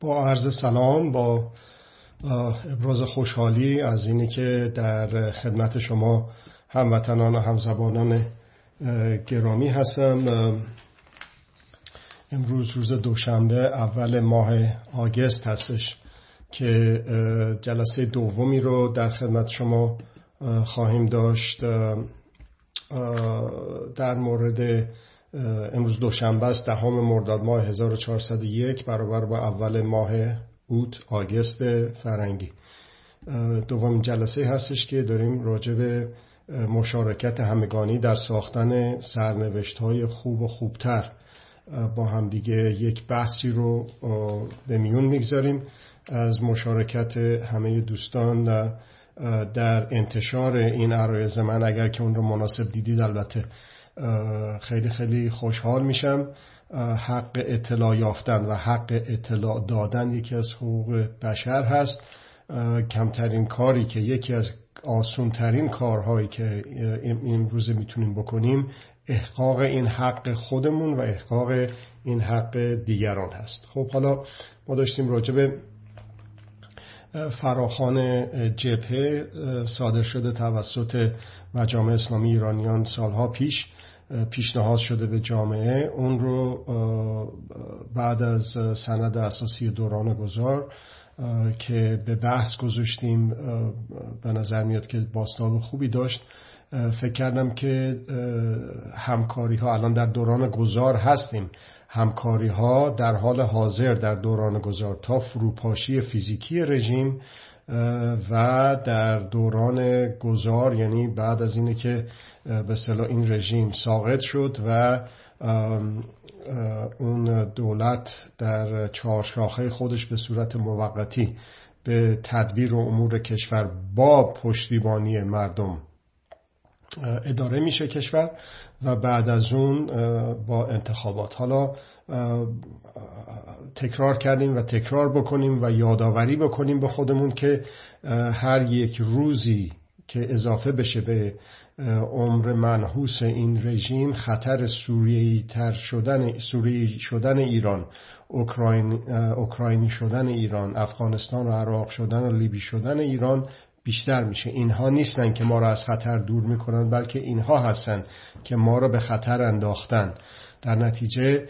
با عرض سلام با ابراز خوشحالی از اینی که در خدمت شما هموطنان و همزبانان گرامی هستم. امروز روز دوشنبه اول ماه آگست هستش که جلسه دومی رو در خدمت شما خواهیم داشت. در مورد امروز دوشنبه است دهم مرداد ماه 1401 برابر با اول ماه اوت آگست فرنگی. دومین جلسه هستش که داریم راجع به مشارکت همگانی در ساختن سرنوشت های خوب و خوبتر. با همدیگه یک بحثی رو به میون می‌گذاریم. از مشارکت همه دوستان در انتشار این عرایز من اگر که اون رو مناسب دیدید البته خیلی خیلی خوشحال میشم. حق اطلاع یافتن و حق اطلاع دادن یکی از حقوق بشر هست. کمترین کاری که یکی از آسونترین کارهایی که این روزه می‌تونیم بکنیم احقاق این حق خودمون و احقاق این حق دیگران هست. خب حالا ما داشتیم راجع به فراخان جبهه صادر شده توسط مجامع اسلامی ایرانیان سالها پیش پیشنهاد شده به جامعه اون رو بعد از سند اساسی دوران گذار که به بحث گذاشتیم به نظر میاد که باستاب خوبی داشت. فکر کردم که همکاری ها الان در دوران گذار هستیم. همکاری ها در حال حاضر در دوران گذار تا فروپاشی فیزیکی رژیم و در دوران گذار یعنی بعد از اینه که به صلاح این رژیم ساقط شد و اون دولت در چهار شاخه خودش به صورت موقتی به تدبیر و امور کشور با پشتیبانی مردم اداره میشه کشور و بعد از اون با انتخابات. حالا تکرار کردیم و تکرار بکنیم و یادآوری بکنیم به خودمون که هر یک روزی که اضافه بشه به عمر منحوس این رژیم خطر سوریهی تر شدن سوریه شدن ایران اوکراین اوکراینی شدن ایران افغانستان و عراق شدن و لیبی شدن ایران بیشتر میشه. اینها نیستن که ما را از خطر دور می‌کنن بلکه اینها هستن که ما را به خطر انداختن. در نتیجه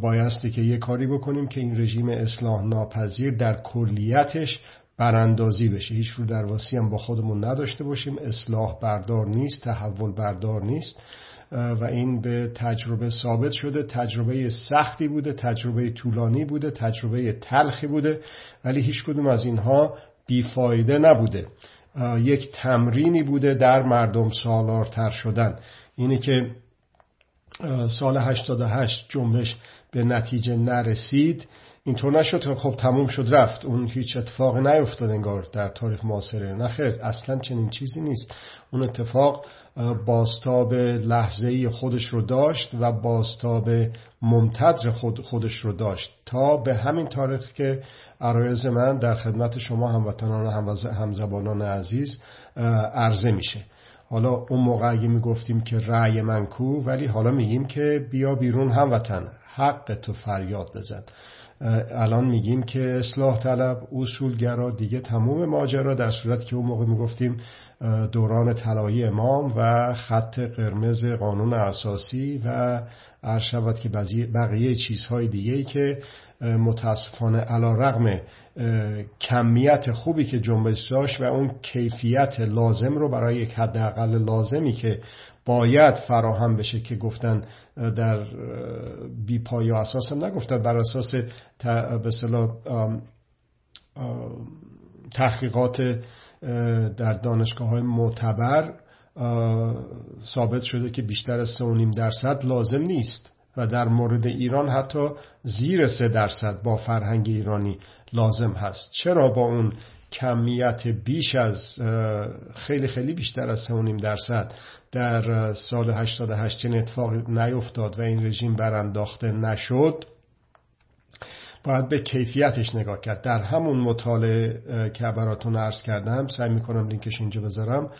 بایستی که یه کاری بکنیم که این رژیم اصلاح ناپذیر در کلیتش براندازی بشه. هیچ رو درواسی هم با خودمون نداشته باشیم. اصلاح بردار نیست تحول بردار نیست. و این به تجربه ثابت شده. تجربه سختی بوده تجربه طولانی بوده تجربه تلخی بوده. ولی هیچ کدوم از اینها بیفایده نبوده. یک تمرینی بوده در مردم سالارتر شدن. اینه که سال 88 جنبش به نتیجه نرسید. اینطور نشد. خب تموم شد رفت. اون هیچ اتفاق نیفتاد انگار در تاریخ معاصره نخیر اصلا چنین چیزی نیست. اون اتفاق باستاب لحظه خودش رو داشت و باستاب ممتدر خود خودش رو داشت. تا به همین تاریخ که عرایز من در خدمت شما هموطنان و همزبانان عزیز عرضه میشه. حالا اون موقع اگه می‌گفتیم که رأی من کو ولی حالا میگیم که بیا بیرون هموطن. حق تو فریاد بزن. الان میگیم که اصلاح طلب اصولگرا دیگه تموم ماجرا در صورت که اون موقع می‌گفتیم دوران طلایی امام و خط قرمز قانون اساسی و عرض شود که بقیه چیزهای دیگه که متاسفانه علا رغم کمیت خوبی که جنبش داشت و اون کیفیت لازم رو برای یک حداقل لازمی که باید فراهم بشه که گفتن در بی پای اساس هم نگفتن بر اساس به تحقیقات در دانشگاه های معتبر ثابت شده که بیشتر از 3.5 درصد لازم نیست. و در مورد ایران حتی زیر 3 درصد با فرهنگ ایرانی لازم هست. چرا با اون کمیت بیش از خیلی خیلی بیشتر از 3.5 درصد در سال 88 چنین اتفاق نیفتاد و این رژیم برانداخته نشد باید به کیفیتش نگاه کرد. در همون مطالعه که براتون عرض کردم سعی می‌کنم لینکش اینجا بذارم.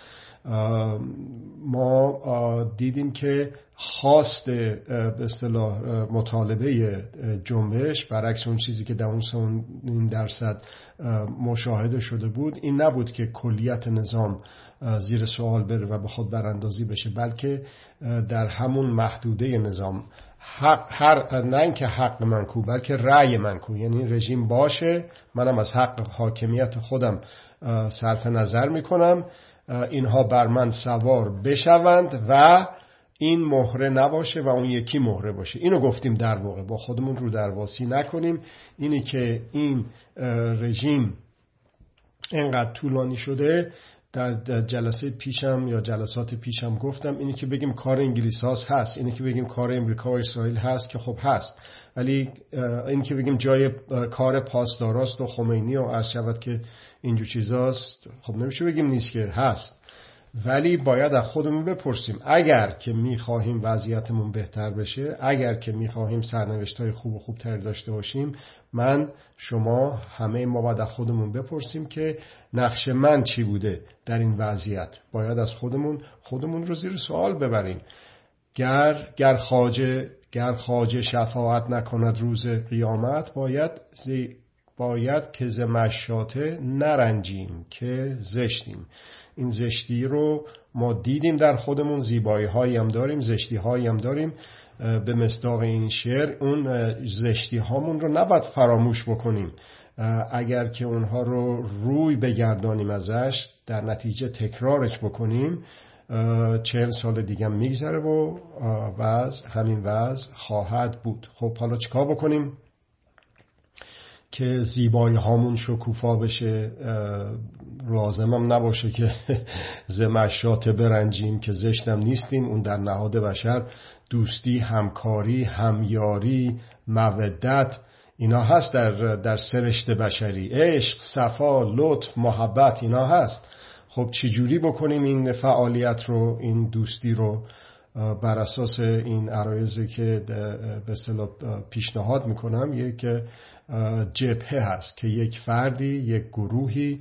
ما دیدیم که خواست به اصطلاح مطالبه جنبش برعکس اون چیزی که در اون درصد مشاهده شده بود این نبود که کلیت نظام زیر سوال بره و به خود براندازی بشه بلکه در همون محدوده نظام حق هر نه که حق من کو بلکه رأی من کو یعنی رژیم باشه منم از حق حاکمیت خودم صرف نظر می‌کنم. اینها بر من سوار بشوند و این مهره نباشه و اون یکی مهره باشه. اینو گفتیم در واقع. با خودمون رو درواسی نکنیم. اینی که این رژیم اینقدر طولانی شده در جلسه پیشم یا جلسات پیشم گفتم اینی که بگیم کار انگلیس هاست هست. اینی که بگیم کار امریکا و اسرائیل هست که خب هست. ولی اینی که بگیم جای کار پاسداراست و خمینی و عرض شود که اینجور چیزاست خب نمیشه بگیم نیست که هست. ولی باید از خودمون بپرسیم. اگر که می‌خواهیم وضعیتمون بهتر بشه اگر که می‌خواهیم سرنوشت های خوب و خوبتر داشته باشیم من شما همه ما باید از خودمون بپرسیم که نقش من چی بوده در این وضعیت. باید از خودمون خودمون رو زیر سوال ببریم. گر گر خاجه گر خاجه شفاعت نکند روز قیامت باید باید که ز نرنجیم که زشتیم. این زشتی رو ما دیدیم در خودمون زیبایی هایی هم داریم زشتی هایی هم داریم. به مصداق این شعر اون زشتی هامون رو نباید فراموش بکنیم. اگر که اونها رو روی بگردانیم ازش در نتیجه تکرارش بکنیم چهل سال دیگه میگذره و وضع همین وضع خواهد بود. خب حالا چیکار بکنیم که زیبایی هامون شکوفا بشه؟ لازمم نباشه که زمشات برنجیم که زشتم نیستیم اون در نهاد بشر دوستی همکاری همیاری مودت اینا هست در, در سرشت بشری. عشق صفا لطف محبت اینا هست. خب چجوری بکنیم این فعالیت رو این دوستی رو بر اساس این عرایزی که به اصطلاح پیشنهاد می‌کنم یک جبهه هست که یک فردی یک گروهی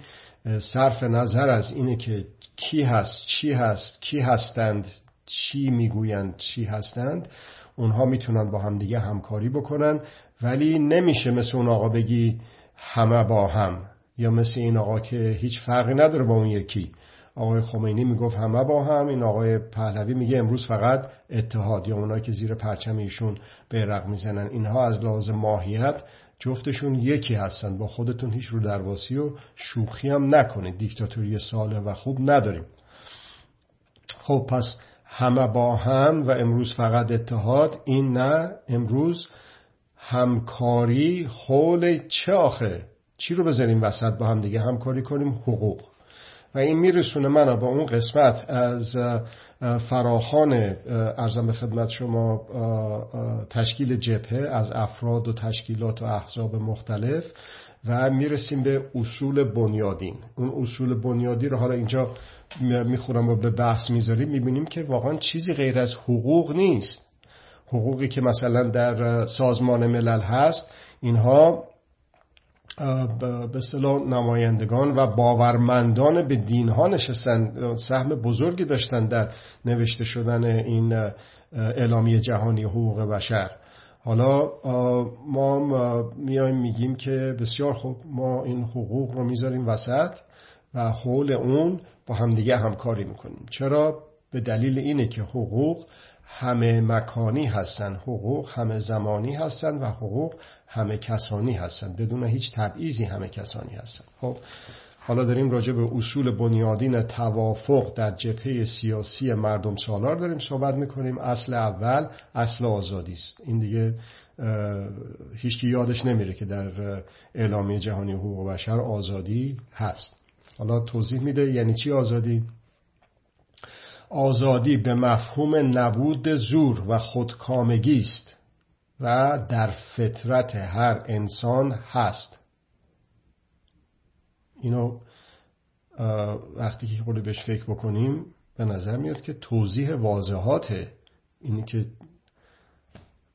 صرف نظر از اینه که کی هست چی هست کی هستند چی می‌گویند چی هستند اونها می‌تونن با هم دیگه همکاری بکنن ولی نمیشه مثل اون آقا بگی همه با هم یا مثل این آقا که هیچ فرقی نداره با اون یکی. آقای خمینی می‌گفت همه با هم این آقای پهلوی میگه امروز فقط اتحاد یا اونایی که زیر پرچم ایشون بیرق می‌زنن. اینها از لحاظ ماهیت جفتشون یکی هستن. با خودتون هیچ رو درواسی و شوخی هم نکنید. دیکتاتوری ساله و خوب نداریم. خب پس همه با هم و امروز فقط اتحاد این نه امروز همکاری حول چه آخه؟ چی رو بذاریم وسط با هم دیگه؟ همکاری کنیم حقوق. و این میرسونه منو با اون قسمت از فراخان ارزم به خدمت شما تشکیل جبهه از افراد و تشکیلات و احزاب مختلف و می‌رسیم به اصول بنیادین. اون اصول بنیادی رو حالا اینجا می‌خورم و به بحث می‌ذاریم می‌بینیم که واقعا چیزی غیر از حقوق نیست. حقوقی که مثلا در سازمان ملل هست اینها به صلاح نمایندگان و باورمندان به دین ها نشستن. سهم بزرگی داشتن در نوشته شدن این اعلامیه جهانی حقوق بشر. حالا ما میایم میگیم که بسیار خوب ما این حقوق رو می‌ذاریم وسط و حول اون با همدیگه همکاری می‌کنیم. چرا؟ به دلیل اینه که حقوق همه مکانی هستن حقوق همه زمانی هستن و حقوق همه کسانی هستن. بدون هیچ تبعیضی همه کسانی هستن. خب حالا داریم راجع به اصول بنیادین توافق در جبهه سیاسی مردم سالار داریم صحبت می‌کنیم. اصل اول اصل آزادی است. این دیگه هیچکی یادش نمیره که در اعلامیه جهانی حقوق بشر آزادی هست. حالا توضیح میده یعنی چی آزادی؟ آزادی به مفهوم نبود زور و خودکامگی است و در فطرت هر انسان هست. اینو وقتی که خود بهش فکر بکنیم به نظر میاد که توضیح واضحات اینی که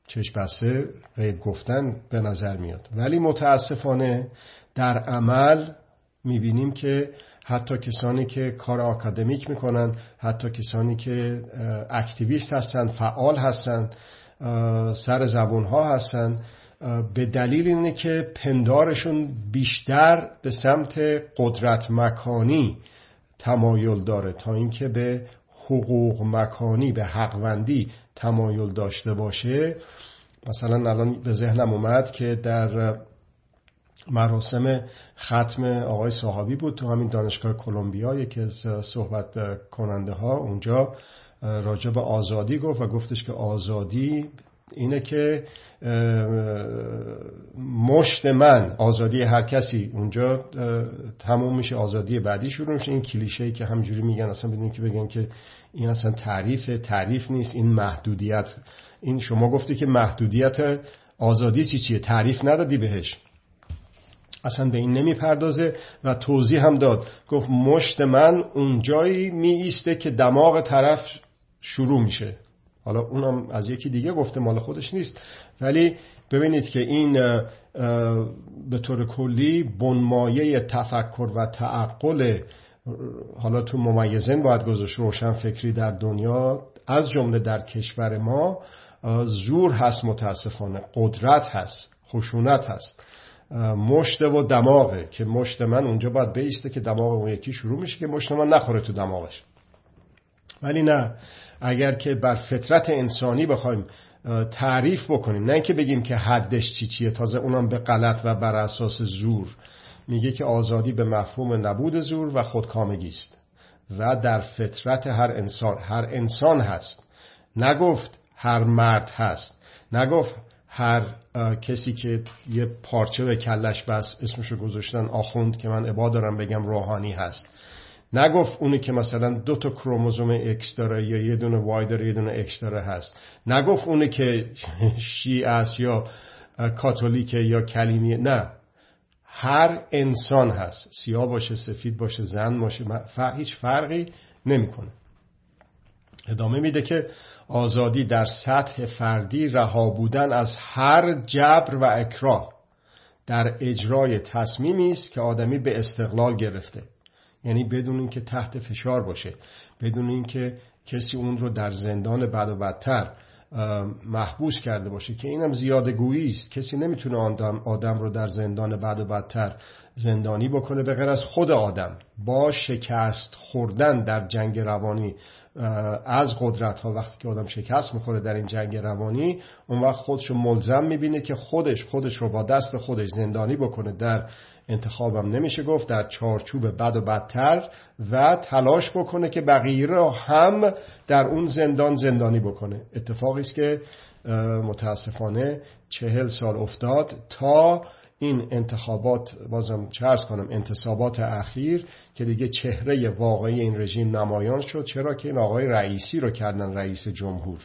چشم بسته غیب گفتن به نظر میاد. ولی متاسفانه در عمل می‌بینیم که حتی کسانی که کار آکادمیک می‌کنن حتی کسانی که اکتیویست هستند فعال هستند سر زبون ها هستند به دلیل اینه که پندارشون بیشتر به سمت قدرت مکانی تمایل داره تا اینکه به حقوق مکانی به حقوندی تمایل داشته باشه. مثلا الان به ذهنم اومد که در مراسم ختم آقای صحابی بود. تو همین دانشگاه کلمبیا یکی از صحبت کننده ها اونجا راجع به آزادی گفت و گفتش که آزادی اینه که مشت من آزادی هر کسی اونجا تموم میشه آزادی بعدی شروع میشه. این کلیشه ای که همجوری میگن اصلا بدون که بگن که این اصلا تعریف تعریف نیست این محدودیت. این شما گفتی که محدودیت آزادی چی چیه؟ تعریف ندادی بهش. اصلا به این نمی‌پردازه و توضیح هم داد. گفت مشت من اونجایی می ایسته که دماغ طرف شروع میشه. حالا اونم از یکی دیگه گفته مال خودش نیست. ولی ببینید که این به طور کلی بنمایه تفکر و تعقل حالا تو ممیزن باید گذاشت روشن فکری در دنیا از جمله در کشور ما زور هست متاسفانه. قدرت هست خشونت هست. مشت و دماغه که مشت من اونجا باید بیسته که دماغ اون یکی شروع میشه که مشت من نخوره تو دماغش. ولی نه اگر که بر فطرت انسانی بخوایم تعریف بکنیم نه اینکه بگیم که حدش چی چیه تازه اونم به غلط و بر اساس زور. میگه که آزادی به مفهوم نبود زور و خودکامگی است و در فطرت هر انسان هر انسان هست. نگفت هر مرد هست. نگفت هر کسی که یه پارچه به کلش بس اسمشو گذاشتن آخوند که من عبا دارم بگم روحانی هست. نگفت اونی که مثلا دو تا کروموزوم X داره یا یه دونه Y داره یه دونه X داره هست. نگفت اونی که شیعه است یا کاتولیک یا کلیمی نه. هر انسان هست. سیاه باشه سفید باشه زن باشه هیچ فرقی نمی‌کنه. ادامه میده که آزادی در سطح فردی رها بودن از هر جبر و اکراه در اجرای تصمیمی است که آدمی به استقلال گرفته. یعنی بدون اینکه تحت فشار باشه بدون اینکه کسی اون رو در زندان بد و بدتر محبوس کرده باشه که اینم زیاده گویی است. کسی نمی‌تونه آدم, آدم رو در زندان بد و بدتر زندانی بکنه به غیر از خود آدم. با شکست خوردن در جنگ روانی از قدرت ها وقتی که آدم شکست می‌خوره در این جنگ روانی اون وقت خودش رو ملزم می‌بینه که خودش خودش رو با دست خودش زندانی بکنه. در انتخابم نمیشه گفت در چارچوب بد و بدتر و تلاش بکنه که بقیه رو هم در اون زندان زندانی بکنه. اتفاقی است که متاسفانه چهل سال افتاد تا این انتخابات بازم چرز کنم انتصابات اخیر که دیگه چهره واقعی این رژیم نمایان شد. چرا که این آقای رئیسی رو کردن رئیس جمهور.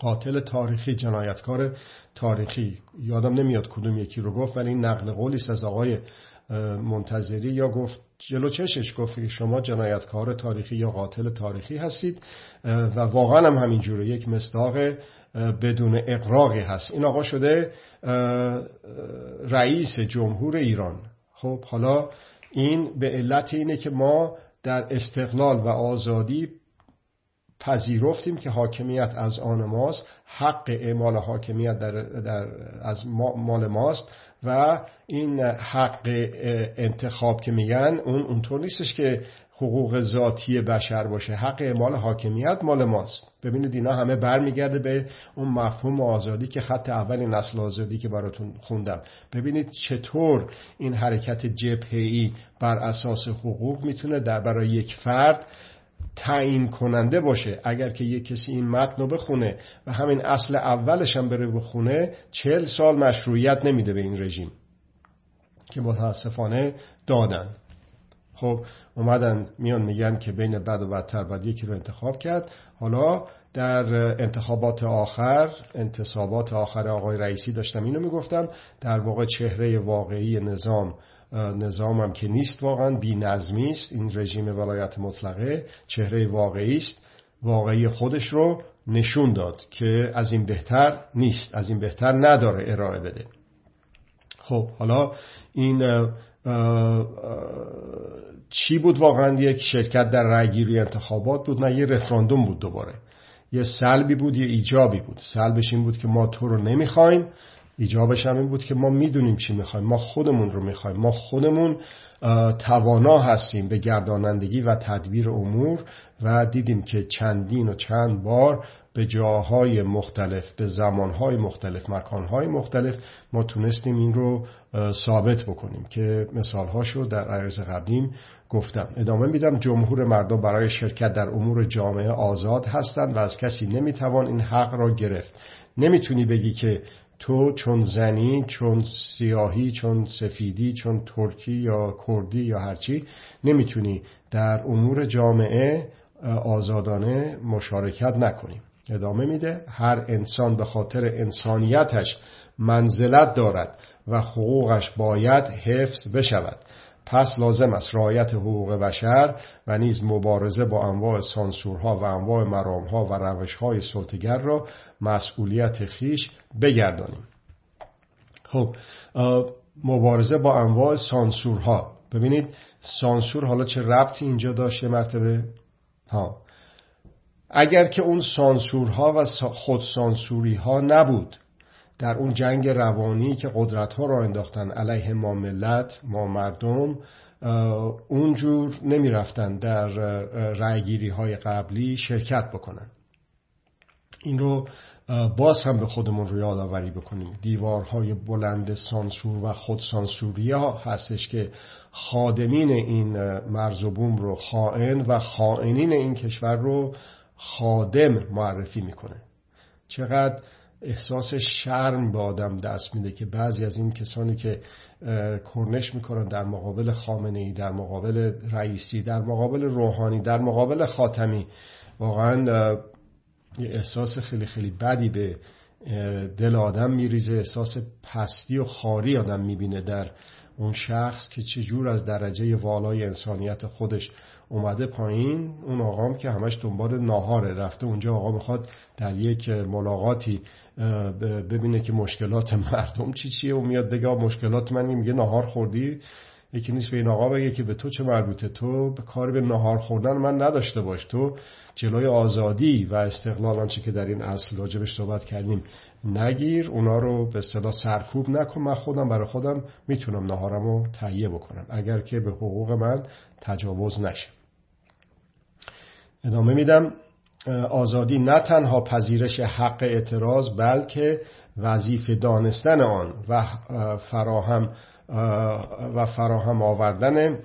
قاتل تاریخی جنایتکار تاریخی. یادم نمیاد کدوم یکی رو گفت ولی این نقل قولی از آقای منتظری یا گفت جلو چشش گفت شما جنایتکار تاریخی یا قاتل تاریخی هستید. و واقعا هم همینجوره. یک مصداق بدون اقراقی هست. این آقا شده رئیس جمهور ایران. خب حالا این به علت اینه که ما در استقلال و آزادی پذیرفتیم که حاکمیت از آن ماست حق اعمال حاکمیت در, در از مال ماست و این حق انتخاب که میگن اون اونطور نیستش که حقوق ذاتی بشر باشه. حق اعمال حاکمیت مال ماست. ببینید اینا همه برمیگرده به اون مفهوم آزادی که خط اول نسل آزادی که براتون خوندم. ببینید چطور این حرکت جبهه‌ای بر اساس حقوق می‌تونه در برای یک فرد تعیین کننده باشه. اگر که یک کسی این متن رو بخونه و همین اصل اولش هم بره بخونه چهل سال مشروعیت نمیده به این رژیم که متاسفانه دادن. خب اومدن میان میگن که بین بد و بدتر باید یکی رو انتخاب کرد. حالا در انتخابات آخر انتصابات آخر آقای رئیسی داشتم اینو می‌گفتم در واقع چهره واقعی نظام نظامم که نیست واقعا بی نظمی است. این رژیم ولایت مطلقه چهره واقعی است. واقعی خودش رو نشون داد که از این بهتر نیست از این بهتر نداره ارائه بده. خب حالا این چی بود واقعا یک شرکت در رأیگیری انتخابات بود؟ نه یه رفراندوم بود دوباره. یه سلبی بود یه ایجابی بود. سلبش این بود که ما تو رو نمی‌خوایم. ایجابش هم این بود که ما می‌دونیم چی می‌خوایم. ما خودمون رو می‌خوایم. ما خودمون توانا هستیم به گردانندگی و تدبیر امور و دیدیم که چندین و چند بار به جاهای مختلف به زمانهای مختلف مکانهای مختلف ما تونستیم این رو ثابت بکنیم که مثالهاشو در عرض قبلیم گفتم. ادامه میدم جمهور مردم برای شرکت در امور جامعه آزاد هستند و از کسی نمی‌توان این حق را گرفت. نمی‌تونی بگی که تو چون زنی چون سیاهی چون سفیدی چون ترکی یا کردی یا هرچی نمی‌تونی در امور جامعه آزادانه مشارکت نکنی. ادامه میده. هر انسان به خاطر انسانیتش منزلت دارد و حقوقش باید حفظ بشود. پس لازم است رعایت حقوق بشر و نیز مبارزه با انواع سانسورها و انواع مرامها و روشهای سلطگر را مسئولیت خیش بگردانیم. خب مبارزه با انواع سانسورها. ببینید سانسور حالا چه ربطی اینجا داشت؟ یه مرتبه. ها. اگر که اون سانسورها و خودسانسوری ها نبود در اون جنگ روانی که قدرت ها را انداختن علیه ما ملت ما مردم اونجور نمی رفتن در رعیگیری های قبلی شرکت بکنن. این رو باز هم به خودمون رو یادآوری بکنیم. دیوارهای بلند سانسور و خودسانسوری ها هستش که خادمین این مرز و بوم رو خائن و خائنین این کشور رو خادم معرفی می‌کنه. چقدر احساس شرم به آدم دست میده که بعضی از این کسانی که کرنش می‌کنن در مقابل خامنه ای در مقابل رئیسی در مقابل روحانی در مقابل خاتمی واقعا یه احساس خیلی خیلی بدی به دل آدم میریزه. احساس پستی و خاری آدم می‌بینه در اون شخص که چجور از درجه والای انسانیت خودش اومده پایین اون آقام که همش دنبال ناهاره رفته اونجا آقا می‌خواد در یک ملاقاتی ببینه که مشکلات مردم چی چیه و میاد بگه مشکلات من میگه ناهار خوردی؟ یکی نیست به این آقا بگه که به تو چه مربوطه؟ تو به کار به ناهار خوردن من نداشته باش. تو جلوی آزادی و استقلال آنچه که در این اصل راجبش صحبت کردیم نگیر اونا رو به اصطلاح سرکوب نکن. من خودم برای خودم می‌تونم ناهارم رو تهیه بکنم. اگر که به حقوق من تجاوز نشه. ادامه میدم. آزادی نه تنها پذیرش حق اعتراض بلکه وظیفه دانستن آن و فراهم و فراهم آوردن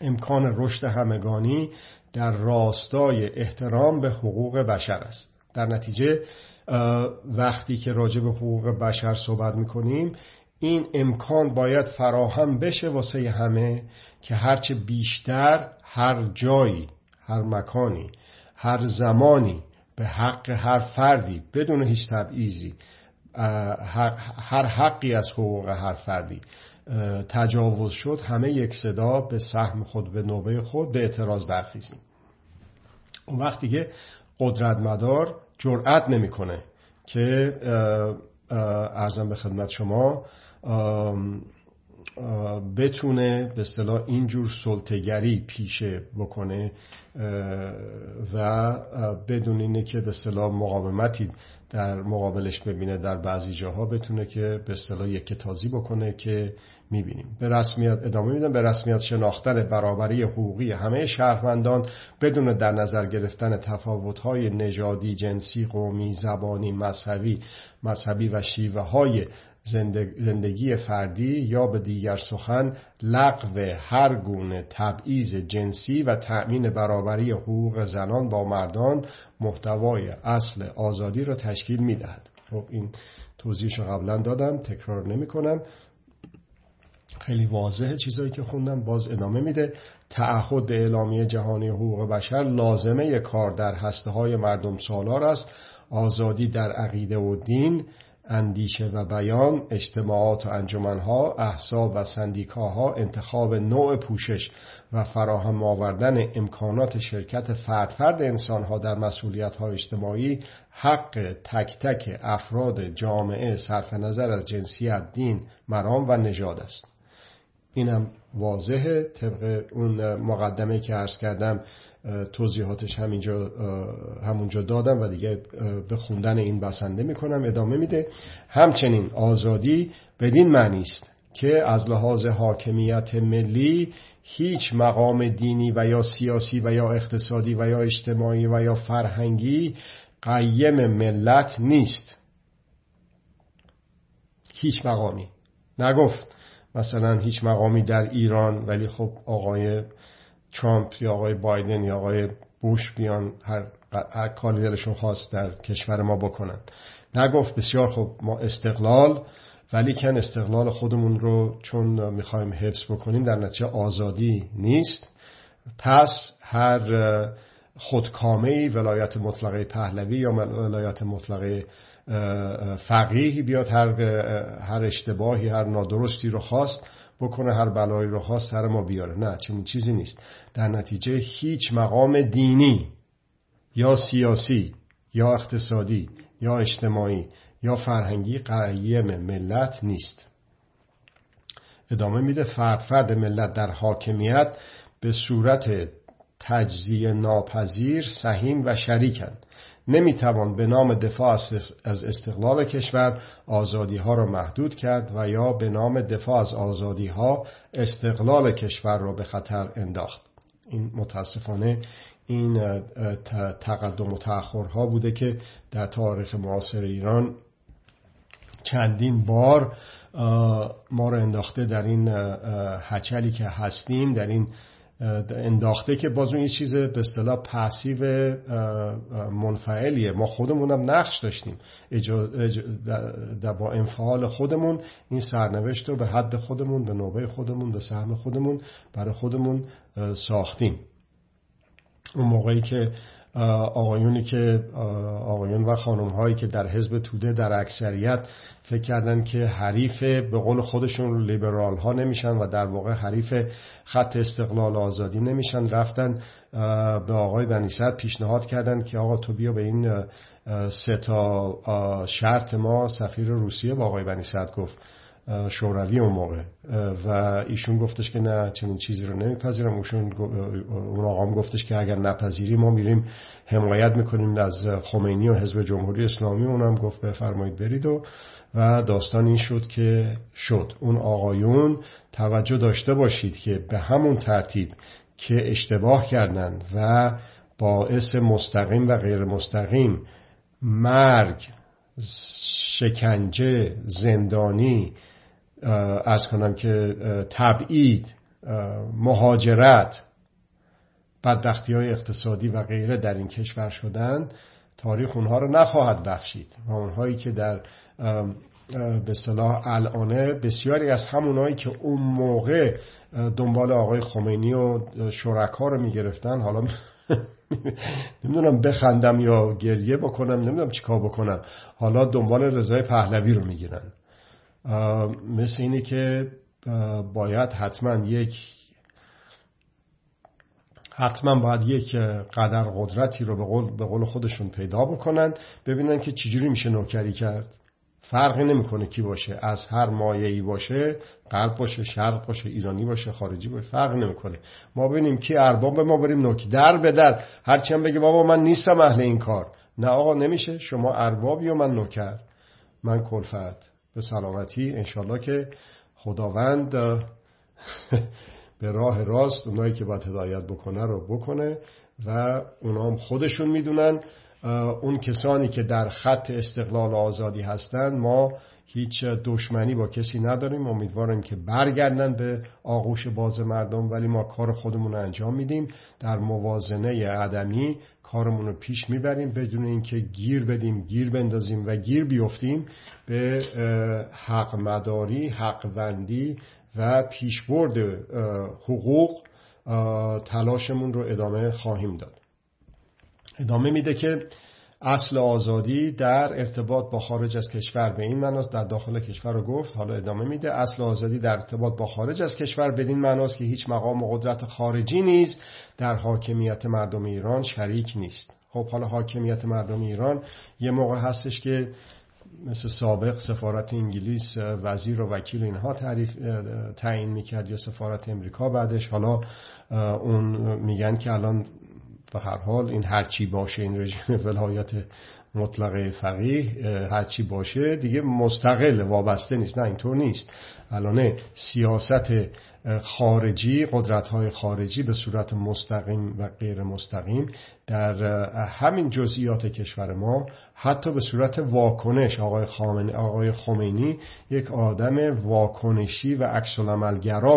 امکان رشد همگانی در راستای احترام به حقوق بشر است. در نتیجه وقتی که راجع به حقوق بشر صحبت می‌کنیم این امکان باید فراهم بشه واسه همه که هرچه بیشتر هر جایی هر مکانی هر زمانی به حق هر فردی بدون هیچ تبعیضی هر حقی از حقوق هر فردی. تجاوز شد همه یک صدا به سهم خود به نوبه خود به اعتراض برخیزیم. اون وقتی که قدرت مدار جرأت نمی‌کنه که ارزم به خدمت شما بتونه به اصطلاح اینجور سلطگری پیشه بکنه و بدون اینه که به اصطلاح مقاومتی در مقابلش ببینه در بعضی جاها بتونه که به اصطلاح یک تازی بکنه که می‌بینیم. به رسمیت ادامه میدم به رسمیت شناختن برابری حقوقی همه شهروندان بدون در نظر گرفتن تفاوت‌های نژادی جنسی قومی زبانی مذهبی مذهبی و شیوه های زندگی فردی یا به دیگر سخن لغو هر گونه تبعیض جنسی و تأمین برابری حقوق زنان با مردان محتوای اصل آزادی را تشکیل می‌دهد. خب این توضیحش قبلا دادم تکرار نمی کنم خیلی واضحه چیزایی که خوندم باز ادامه میده. تعهد به اعلامیه جهانی حقوق بشر لازمه کار در هسته های مردم سالار است. آزادی در عقیده و دین اندیشه و بیان اجتماعات و انجمنها احساب و سندیکاها انتخاب نوع پوشش و فراهم آوردن امکانات شرکت فرد فرد انسانها در مسئولیت اجتماعی حق تک تک افراد جامعه صرف نظر از جنسیت دین مرام و نژاد است. اینم واضحه. طبق اون مقدمه که عرض کردم توضیحاتش همینجا همونجا دادم و دیگه به خوندن این بسنده می‌کنم. ادامه میده. همچنین آزادی بدین معنی است که از لحاظ حاکمیت ملی هیچ مقام دینی و یا سیاسی و یا اقتصادی و یا اجتماعی و یا فرهنگی قیم ملت نیست. هیچ مقامی. نگفت مثلا هیچ مقامی در ایران ولی خب آقای ترامپ یا آقای بایدن یا آقای بوش بیان هر, هر کاری دلشون خواست در کشور ما بکنن. نگفت بسیار خب ما استقلال ولی کن استقلال خودمون رو چون می‌خوایم حفظ بکنیم در نتیجه آزادی نیست. پس هر خودکامه ولایت مطلقه پهلوی یا ولایت مطلقه فقیهی بیاد هر, هر اشتباهی هر نادرستی رو خواست بکنه هر بلایی رو خواست سر ما بیاره. نه چنین چیزی نیست. در نتیجه هیچ مقام دینی یا سیاسی یا اقتصادی یا اجتماعی یا فرهنگی قیم ملت نیست. ادامه میده فرد فرد ملت در حاکمیت به صورت تجزیه ناپذیر سهیم و شریکند. نمی‌توان به نام دفاع از استقلال کشور آزادی ها را محدود کرد و یا به نام دفاع از آزادی ها استقلال کشور را به خطر انداخت. این متاسفانه این تقدم و تأخرها بوده که در تاریخ معاصر ایران چندین بار ما رو انداخته در این هچلی که هستیم در این انداخته که باز اون یه چیز به اصطلاح پسیو منفعلیه. ما خودمونم نقش داشتیم. با انفعال خودمون این سرنوشت رو به حد خودمون به نوبه خودمون به سهم خودمون برای خودمون ساختیم. اون موقعی که آقایونی که آقایون و خانم هایی که در حزب توده در اکثریت فکر کردن که حریف به قول خودشون لیبرال ها نمیشن و در واقع حریف خط استقلال آزادی نمیشن رفتن به آقای بنیصد پیشنهاد کردن که آقا تو بیا به این سه تا شرط ما سفیر روسیه با آقای بنیصد گفت. شوروی اون موقع. و ایشون گفتش که نه چنین چیزی رو نمیپذیرم. اون آقام گفتش که اگر نپذیری ما میریم حمایت می‌کنیم از خمینی و حزب جمهوری اسلامی. اونم گفت بفرمایید برید و و داستان این شد که شد. اون آقایون توجه داشته باشید که به همون ترتیب که اشتباه کردن و باعث مستقیم و غیر مستقیم مرگ شکنجه زندانی از کنم که تبعید مهاجرت بدبختی های اقتصادی و غیره در این کشور شدن تاریخ اونها رو نخواهد بخشید و اونهایی که در به صلاح الانه بسیاری از همونهایی که اون موقع دنبال آقای خمینی و شرکا رو می‌گرفتن. حالا نمی‌دونم بخندم یا گریه بکنم نمی‌دونم چیکار بکنم. حالا دنبال رضای پهلوی رو می‌گیرن. مثل اینه که باید حتما یک حتما باید یک قدر قدرتی رو به قول, به قول خودشون پیدا بکنن ببینن که چجوری میشه نوکری کرد. فرقی نمی‌کنه کی باشه. از هر ای باشه غرب باشه شرق باشه ایرانی باشه خارجی باشه فرق نمی‌کنه. ما ببینیم کی ارباب ما بریم نوکی. در به در. هرچی هم بگه بابا من نیستم اهل این کار. نه آقا نمیشه. شما اربابی و من نوکر. من کلفت. به سلامتی انشالله که خداوند به راه راست اونایی که باید هدایت بکنه رو بکنه و اونا هم خودشون می‌دونن اون کسانی که در خط استقلال آزادی هستند ما هیچ دشمنی با کسی نداریم. امیدواریم که برگردن به آغوش باز مردم ولی ما کار خودمون رو انجام میدیم. در موازنه عدمی کارمون رو پیش می‌بریم. بدون اینکه گیر بدیم گیر بندازیم و گیر بیفتیم به حق مداری حق وندی و پیشبرد حقوق تلاشمون رو ادامه خواهیم داد. ادامه میده که اصل آزادی در ارتباط با خارج از کشور به این معناست در داخل کشور رو گفت حالا ادامه میده. اصل آزادی در ارتباط با خارج از کشور بدین معناست که هیچ مقام و قدرت خارجی نیز در حاکمیت مردم ایران شریک نیست. خب حالا حاکمیت مردم ایران یه موقع هستش که مثل سابق سفارت انگلیس وزیر و وکیل اینها تعریف تعیین می‌کرد یا سفارت امریکا بعدش. حالا اون میگن که الان به هر حال این هرچی باشه این رژیم ولایت مطلقه فقیه هرچی باشه دیگه مستقل وابسته نیست نه اینطور نیست. الان سیاست خارجی قدرت های خارجی به صورت مستقیم و غیر مستقیم در همین جزئیات کشور ما حتی به صورت واکنش آقای, آقای خمینی یک آدم واکنشی و عکس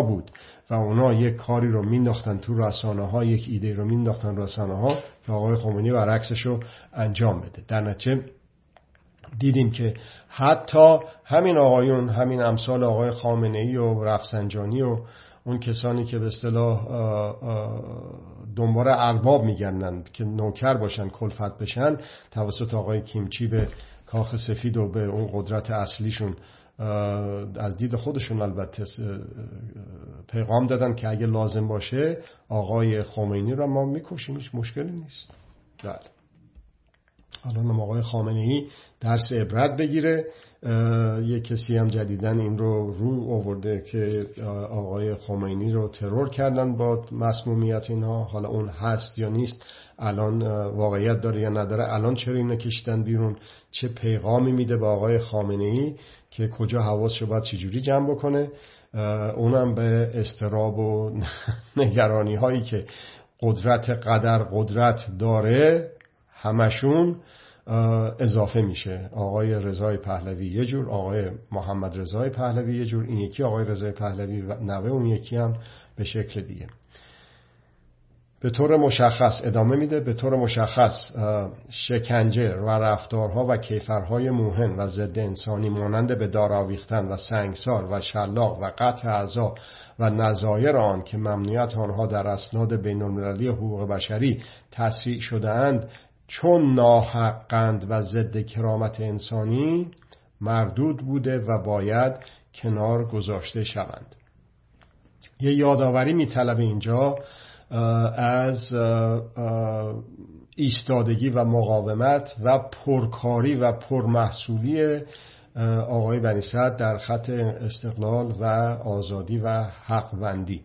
بود. و اونا یک کاری رو مینداختن تو رسانه ها یک ایده رو مینداختن رسانه ها که آقای خمینی برعکسش رو انجام بده. در نتیجه دیدیم که حتی همین آقایون همین امثال آقای خامنه ای و رفسنجانی و اون کسانی که به اصطلاح دنبال ارباب میگردن که نوکر باشن کلفت بشن توسط آقای کیمچی به کاخ سفید و به اون قدرت اصلیشون از دید خودشون البته پیغام دادن که اگه لازم باشه آقای خمینی رو ما می‌کشیم هیچ مشکلی نیست. بله. حالا آقای خامنه ای درس عبرت بگیره. یه کسی هم جدیدن این رو رو آورده که آقای خمینی رو ترور کردن با مسمومیت اینها. حالا اون هست یا نیست الان واقعیت داره یا نداره الان چرا اینو کشیدن بیرون؟ چه پیغامی میده به آقای خامنه ای که کجا حواسشو باید چجوری جمع بکنه؟ اونم به استراب و نگرانی هایی که قدرت قدر قدرت داره همشون. اضافه میشه. آقای رضای پهلوی یه جور آقای محمد رضای پهلوی یه جور. این یکی آقای رضای پهلوی و نوه اون یکی هم به شکل دیگه. به طور مشخص ادامه میده. به طور مشخص شکنجه و رفتارها و کیفرهای موهن و ضد انسانی مانند به دار آویختن و سنگسار و شلاق و قطع اعضا و نظایر آن که ممنوعیت آنها در اسناد بین المللی حقوق بشری تصویع شده اند چون ناحقند و ضد کرامت انسانی مردود بوده و باید کنار گذاشته شوند. یه یادآوری میطلبه اینجا از ایستادگی و مقاومت و پرکاری و پرمحصولی آقای بنی در خط استقلال و آزادی و حقوندی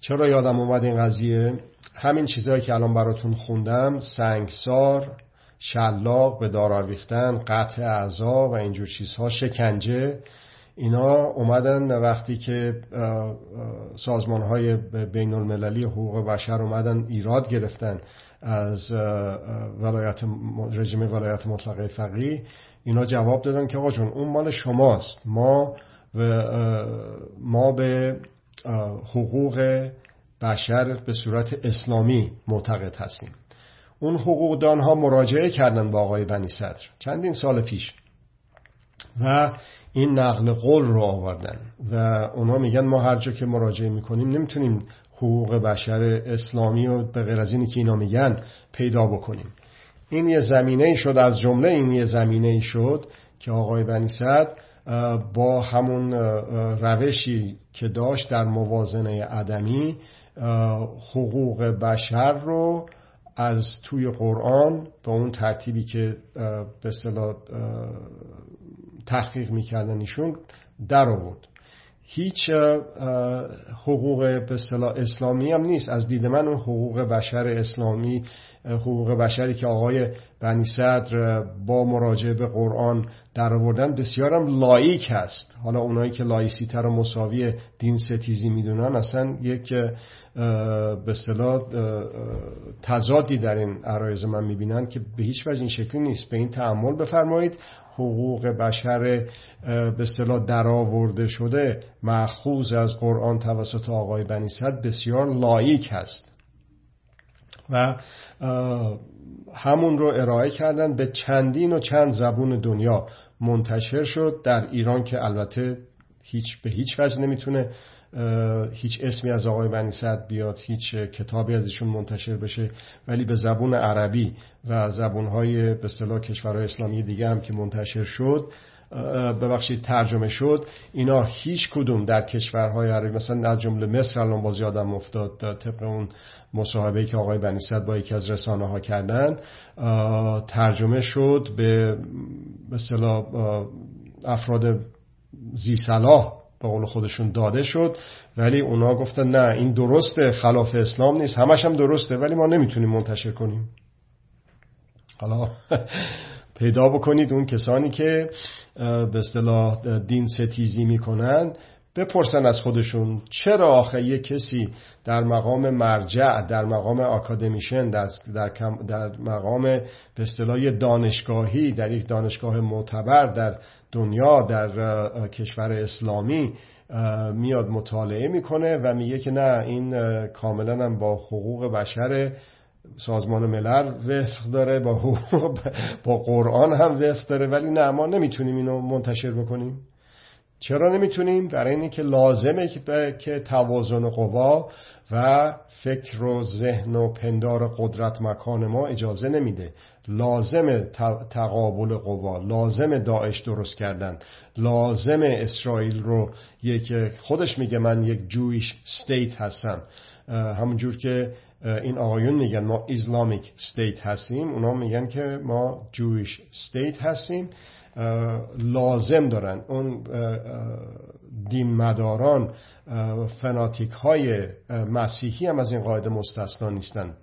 چرا یادم اومد این قضیه؟ همین چیزهایی که الان براتون خوندم سنگسار شلاق به دار آویختن قطع اعضا و اینجور چیزها شکنجه اینا اومدن وقتی که سازمان های بین المللی حقوق بشر اومدن ایراد گرفتن از ولایت رژیم ولایت مطلقه فقیه اینا جواب دادن که آقا جون اون مال شماست. ما ما به حقوق بشر به صورت اسلامی معتقد هستیم. اون حقوقدان ها مراجعه کردن با آقای بنی صدر چندین سال پیش. و این نقل قول رو آوردن. و اونا میگن ما هر جا که مراجعه می‌کنیم نمی‌تونیم حقوق بشر اسلامی و به غیر از اینی که اینا میگن پیدا بکنیم. این یه زمینه شد از جمله این یه زمینه شد که آقای بنی صدر با همون روشی که داشت در موازنه عدمی حقوق بشر رو از توی قرآن به اون ترتیبی که به اصطلاح تحقیق می‌کردن ایشون در آورد. هیچ حقوق به اصطلاح اسلامی هم نیست. از دید من اون حقوق بشر اسلامی حقوق بشری که آقای بنی صدر با مراجعه به قرآن در آوردن بسیارم لائیک هست. حالا اونایی که laïcité رو مساوی دین ستیزی می‌دونن اصلا یک به اصطلاح تضادی در این عرایز من می‌بینن که به هیچ وجه این شکلی نیست. به این تعمل بفرمایید. حقوق بشر به اصطلاح درآورده شده مأخوذ از قرآن توسط آقای بنی بسیار لایک هست. و همون رو ارائه کردن به چندین و چند زبون دنیا. منتشر شد در ایران که البته هیچ به هیچ وجه نمی‌تونه هیچ اسمی از آقای بنی بیاد هیچ کتابی از ایشون منتشر بشه ولی به زبون عربی و زبونهای به اصطلاح کشورهای اسلامی دیگه هم که منتشر شد ببخشید ترجمه شد. اینا هیچ کدوم در کشورهای عربی مثلا از جمله مصر الان باز یادم افتاد طبق اون مصاحبه که آقای بنیصد با یکی از رسانه ها کردن ترجمه شد به مثلا افراد زی صلاح به قول خودشون داده شد. ولی اونا گفتن نه این درسته خلاف اسلام نیست. همش هم درسته ولی ما نمی‌تونیم منتشر کنیم. حالا پیدا بکنید اون کسانی که به اصطلاح دین ستیزی می‌کنن بپرسن از خودشون چرا آخه یه کسی در مقام مرجع در مقام اکادمیشن در, در, در مقام به اصطلاح دانشگاهی در یک دانشگاه معتبر در دنیا در کشور اسلامی میاد مطالعه می‌کنه و میگه که نه این کاملا هم با حقوق بشر سازمان ملل وفق داره با با قرآن هم وفق داره ولی نه ما نمی‌تونیم اینو منتشر بکنیم. چرا نمی‌تونیم؟ برای اینه که لازمه که توازن قوا و فکر و ذهن و پندار قدرت مکان ما اجازه نمیده. لازم تقابل قوا لازم داعش درست کردن لازم اسرائیل رو که خودش میگه من یک Jewish state هستم. همونجور که این آقایون میگن ما Islamic state هستیم. اونا میگن که ما Jewish state هستیم. لازم دارن اون دین مداران فناتیک های مسیحی هم از این قاعده مستثنا نیستن.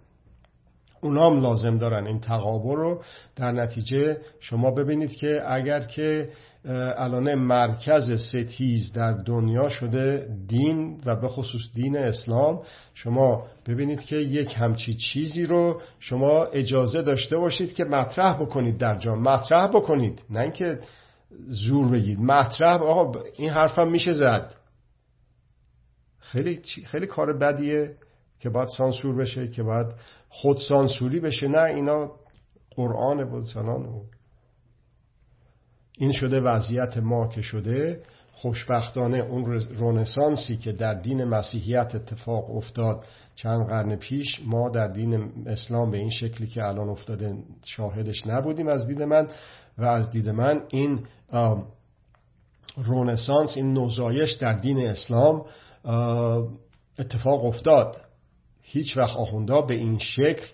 اونا هم لازم دارن این تقابل رو. در نتیجه شما ببینید که اگر که الان مرکز ستیز در دنیا شده دین و به خصوص دین اسلام. شما ببینید که یک همچی چیزی رو شما اجازه داشته باشید که مطرح بکنید در جا. مطرح بکنید نه اینکه زور بگید مطرح آقا این حرفم میشه زد. خیلی خیلی کار بدیه که باید سانسور بشه که باید خود سانسوری بشه. نه اینا قرآن بود سنان این شده وضعیت ما که شده خوشبختانه اون رونسانسی که در دین مسیحیت اتفاق افتاد چند قرن پیش ما در دین اسلام به این شکلی که الان افتاده شاهدش نبودیم از دید من و از دید من این رونسانس این نوزایش در دین اسلام اتفاق افتاد. هیچ وقت آخوندا به این شکل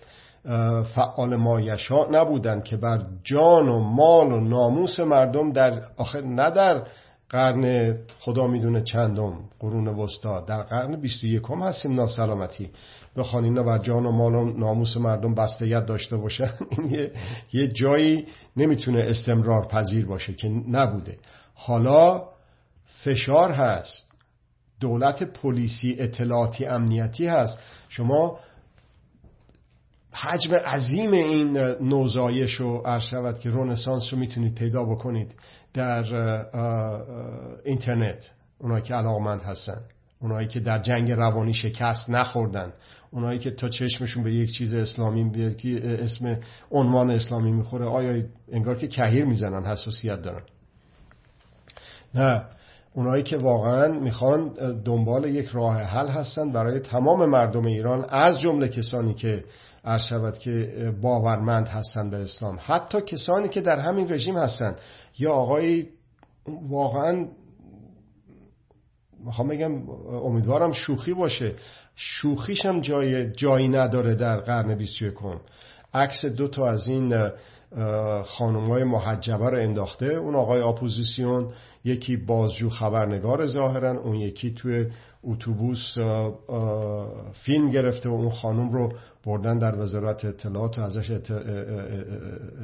فعال مایشا نبودند که بر جان و مال و ناموس مردم در آخر نه در قرن خدا می‌دونه چندم قرون وسطا در قرن 21 هم هستیم ناسلامتی. بخوان اینا بر جان و مال و ناموس مردم بستگیت داشته باشن این یه جایی نمی‌تونه استمرار پذیر باشه که نبوده. حالا فشار هست. دولت پلیسی اطلاعاتی امنیتی هست. شما حجم عظیم این نوزایش و عرض که رونسانس رو می‌تونید پیدا بکنید در اینترنت. اونایی که علاقمند هستن. اونایی که در جنگ روانی شکست نخوردن. اونایی که تا چشمشون به یک چیز اسلامی بیاد که اسم عنوان اسلامی می‌خوره. آیا انگار که کهیر می‌زنن حساسیت دارن؟ نه. اونایی که واقعا می‌خوان دنبال یک راه حل هستن برای تمام مردم ایران از جمله کسانی که شود که باورمند هستند به اسلام. حتی کسانی که در همین رژیم هستند. یا آقای واقعا می‌خوام بگم امیدوارم شوخی باشه. شوخیش هم جای جایی نداره در قرن 21 عکس دو تا از این خانم های محجبه رو انداخته. اون آقای اپوزیسیون یکی بازجو خبرنگار ظاهرا اون یکی توی اتوبوس فیلم گرفته و اون خانم رو بردن در وزارت اطلاعات و ازش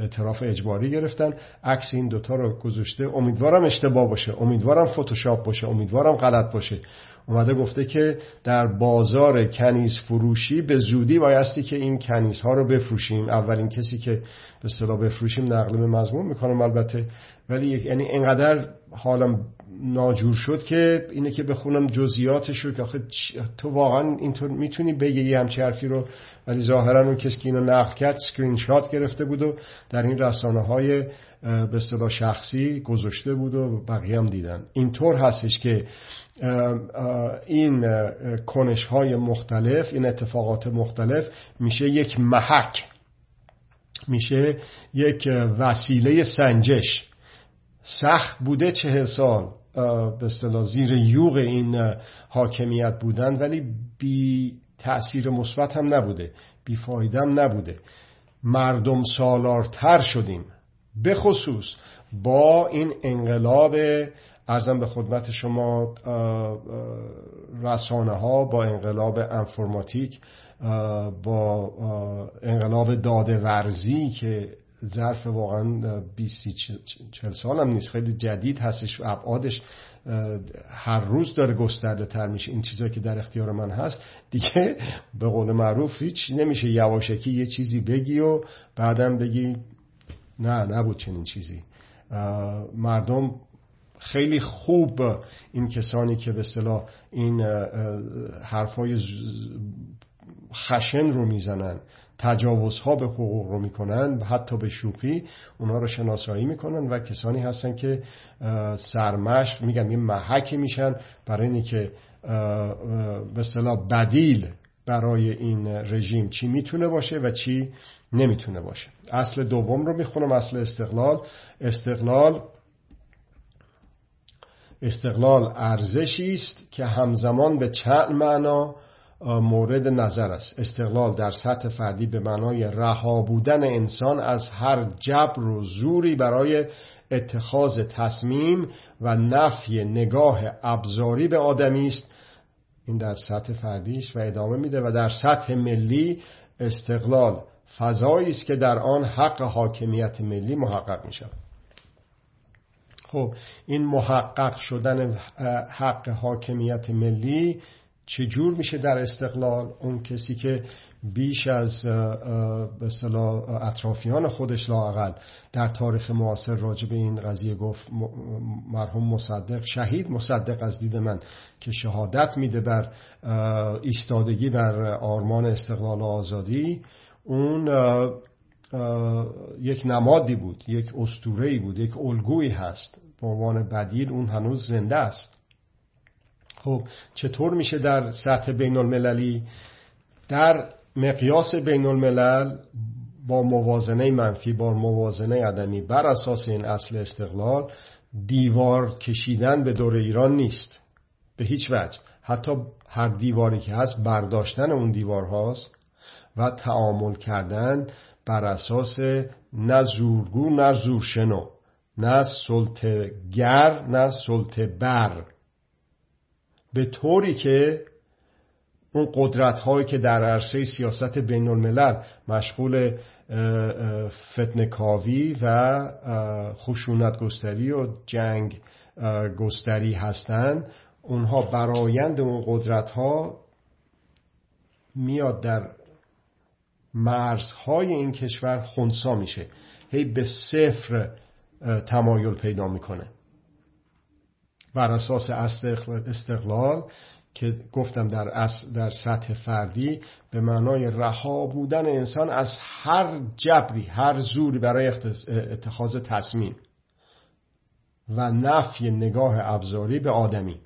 اعتراف اجباری گرفتن. عکس این دوتا رو گذاشته. امیدوارم اشتباه باشه. امیدوارم فتوشاپ باشه. امیدوارم غلط باشه. اومده گفته که در بازار کنیز فروشی به زودی بایستی که این کنیز ها رو بفروشیم. اولین کسی که به اصطلاح بفروشیم نقل به مضمون می‌کنم البته. ولی یعنی اینقدر حالم ناجور شد که اینه که بخونم جزئیاتش رو که آخه تو واقعا اینطور می‌تونی بگی یه همچه حرفی رو ولی ظاهرا اون کسی که اینو نقل کرد سکرین شات گرفته بود و در این رسانه های به اصطلاح شخصی گذاشته بود و بقیه هم دیدن. اینطور هستش که این کنش های مختلف این اتفاقات مختلف میشه یک محک میشه یک وسیله سنجش. سخت بوده چهل سال به اصطلاح زیر یوغ این حاکمیت بودن ولی بی تأثیر مثبت هم نبوده بی هم نبوده. مردم سالارتر شدیم. به خصوص با این انقلاب ارزم به خدمت شما رسانه ها با انقلاب انفرماتیک با انقلاب داده ورزی که ظرف واقعا 20 40 سال هم نیست خیلی جدید هستش و ابعادش هر روز داره گسترده تر میشه. این چیزایی که در اختیار من هست. دیگه به قول معروف هیچ نمیشه یواشکی یه چیزی بگی و بعدم بگی نه نبود چنین چیزی. مردم خیلی خوب این کسانی که به صلاح این حرفای خشن رو می‌زنن تجاوزها به حقوق رو می‌کنن حتی به شوخی اونها رو شناسایی می‌کنن و کسانی هستن که سرمشق میگن یه محکی میشن برای اینی که به صلاح بدیل برای این رژیم چی می‌تونه باشه و چی نمی‌تونه باشه. اصل دوم رو می‌خونم اصل استقلال. استقلال استقلال ارزشی است که همزمان به چند معنا مورد نظر است. استقلال در سطح فردی به معنای رها بودن انسان از هر جبر و زوری برای اتخاذ تصمیم و نفی نگاه ابزاری به آدمی است. این در سطح فردیش و ادامه میده و در سطح ملی استقلال فضایی است که در آن حق حاکمیت ملی محقق می شود خب این محقق شدن حق حاکمیت ملی چجور میشه در استقلال؟ اون کسی که بیش از به اطرافیان خودش لاقل در تاریخ معاصر راجع به این قضیه گفت مرحوم مصدق شهید مصدق از دید من که شهادت میده بر ایستادگی بر آرمان استقلال و آزادی. اون یک نمادی بود یک استورهی بود یک الگویی هست. به عنوان بدیل اون هنوز زنده است. خب چطور میشه در سطح بین المللی در مقیاس بین الملل با موازنه منفی با موازنه عدمی بر اساس این اصل استقلال دیوار کشیدن به دور ایران نیست. به هیچ وجه. حتی هر دیواری که هست برداشتن اون دیوار هاست. و تعامل کردن بر اساس نه زورگو نه زورشنو نه سلطگر نه سلطه بر به طوری که اون قدرت هایی که در عرصه سیاست بین الملل مشغول فتنکاوی و خشونت گستری و جنگ گستری هستند اونها برایند اون قدرت ها میاد در مرزهای این کشور خونسا میشه. هی به صفر تمایل پیدا می‌کنه. بر اساس استقلال که گفتم در, در سطح فردی به معنای رها بودن انسان از هر جبری هر زوری برای اتخاذ تصمیم و نفی نگاه ابزاری به آدمی.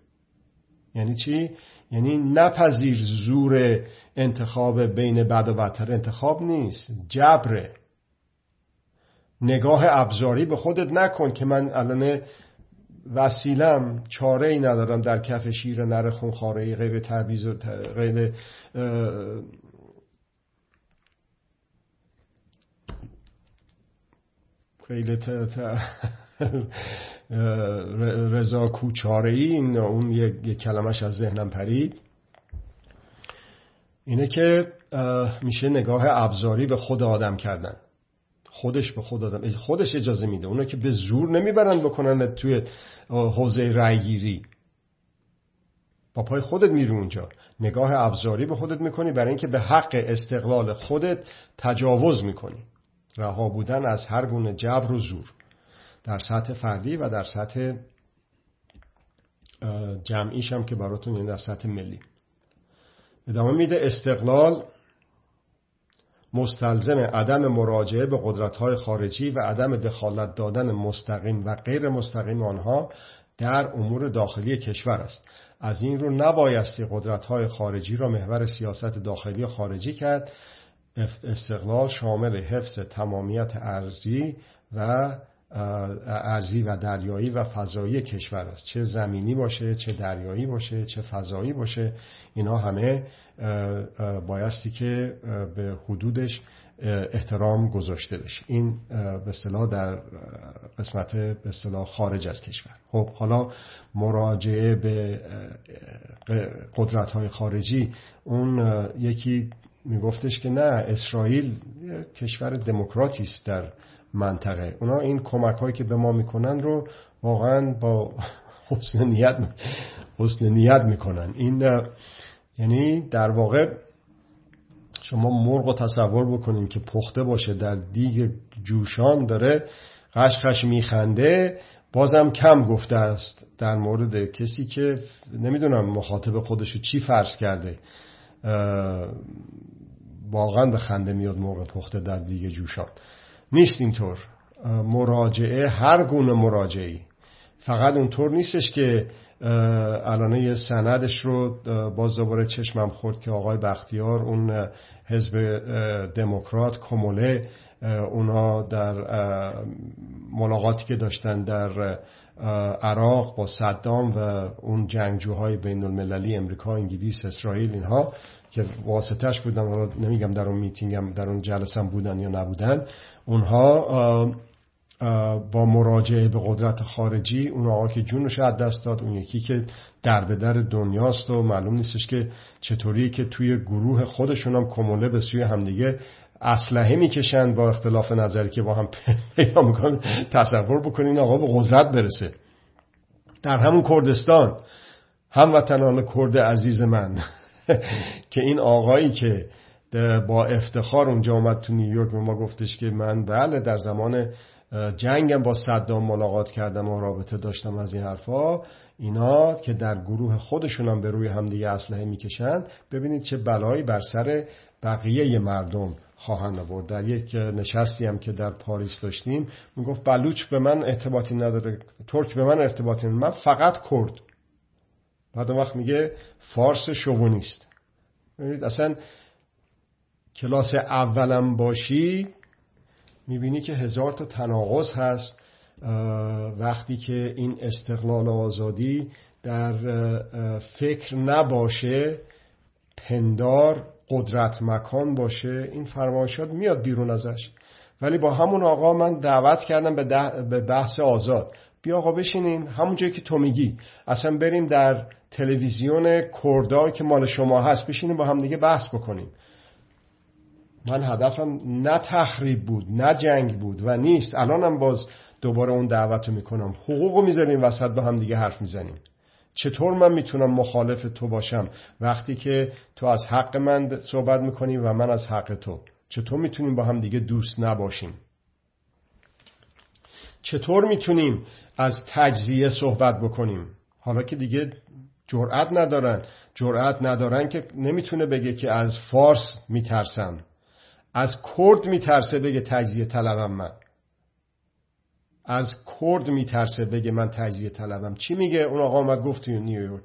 یعنی چی؟ یعنی نپذیر زور انتخاب بین بد و بدتر انتخاب نیست. جبره. نگاه ابزاری به خودت نکن که من الان وسیلم چاره ای ندارم در کف شیر نر خونخاره ای غیر تعویز و غیر خیلی رضا کوچاره ای اون یک کلمش از ذهنم پرید. اینه که میشه نگاه ابزاری به خود آدم کردن. خودش به خود آدم خودش اجازه میده. اونا که به زور نمی‌برن بکنن توی حوزه رأیگیری با پای خودت میری اونجا. نگاه ابزاری به خودت می‌کنی. برای اینکه به حق استقلال خودت تجاوز می‌کنی. رها بودن از هر گونه جبر و زور. در سطح فردی و در سطح جمعیش هم که براتون یعنی در سطح ملی. ادامه میده استقلال مستلزم عدم مراجعه به قدرت‌های خارجی و عدم دخالت دادن مستقیم و غیر مستقیم آنها در امور داخلی کشور است. از این رو نبایستی قدرت‌های خارجی را محور سیاست داخلی خارجی کرد. استقلال شامل حفظ تمامیت ارزی و ارزی و دریایی و فضایی کشور است. چه زمینی باشه چه دریایی باشه چه فضایی باشه اینا همه بایستی که به حدودش احترام گذاشته بشه. این به اصطلاح در قسمت به اصطلاح خارج از کشور. خب حالا مراجعه به قدرت های خارجی اون یکی میگفتش که نه اسرائیل کشور دموکراتی است در منطقه. اونا این کمک هایی که به ما می‌کنن رو واقعا با حسن نیت حسن نیت می‌کنن. این یعنی در واقع شما مرغ رو تصور بکنید که پخته باشه در دیگ جوشان داره قشقش میخنده بازم کم گفته است در مورد کسی که نمی‌دونم مخاطب خودشو چی فرض کرده. واقعا به خنده میاد مرغ پخته در دیگ جوشان. نیست اینطور. مراجعه هر گونه مراجعی فقط اونطور نیستش که الان یه سندش رو باز دوباره چشمم خورد که آقای بختیار اون حزب دموکرات کموله اونا در ملاقاتی که داشتن در عراق با صدام و اون جنگجوهای بین المللی امریکا انگلیس اسرائیل اینها که واسطش بودن نمیگم در اون میتینگم در اون جلسم بودن یا نبودن اونها با مراجعه به قدرت خارجی اون آقا که جونش از دست داد اون یکی که در به در دنیاست و معلوم نیستش که چطوری که توی گروه خودشون هم کموله به سوی همدیگه اسلحه می‌کشن با اختلاف نظری که با هم پیدا می‌کنن. تصور بکنین آقا به قدرت برسه. در همون کردستان هموطنان کرد عزیز من که این آقایی که با افتخار اونجا آمد تو نیویورک به ما گفتش که من بله در زمان جنگم با صدام ملاقات کردم و رابطه داشتم از این حرفا اینا که در گروه خودشون هم به روی همدیگه اسلحه می‌کشن ببینید چه بلایی بر سر بقیه مردم. خواهند آورد. در یک نشستی هم که در پاریس داشتیم می‌گفت بلوچ به من ارتباطی نداره ترک به من ارتباطی نداره. من فقط کرد. بعد وقت میگه فارس شوونیست. ببینید اصلا کلاس اولم باشی می‌بینی که هزار تا تناقض هست وقتی که این استقلال آزادی در فکر نباشه پندار قدرت مکان باشه این فرمایشات میاد بیرون ازش. ولی با همون آقا من دعوت کردم به بحث آزاد. بیا آقا بشینیم همون جایی که تو میگی. اصلا بریم در تلویزیون کردا که مال شما هست بشینیم با هم دیگه بحث بکنیم. من هدفم نه تخریب بود نه جنگ بود و نیست. الانم باز دوباره اون دعوت رو می‌کنم. حقوق رو می‌ذاریم وسط با هم دیگه حرف می‌زنیم. چطور من می‌تونم مخالف تو باشم؟ وقتی که تو از حق من صحبت می‌کنی و من از حق تو چطور می‌تونیم با هم دیگه دوست نباشیم؟ چطور می‌تونیم از تجزیه صحبت بکنیم؟ حالا که دیگه جرأت ندارن جرأت ندارن که نمی‌تونه بگه که از فارس میترسم. از کرد میترسه بگه تجزیه طلبم من. از کرد میترسه بگه من تجزیه طلبم. چی میگه؟ اون آقا آمد گفت توی نیویورک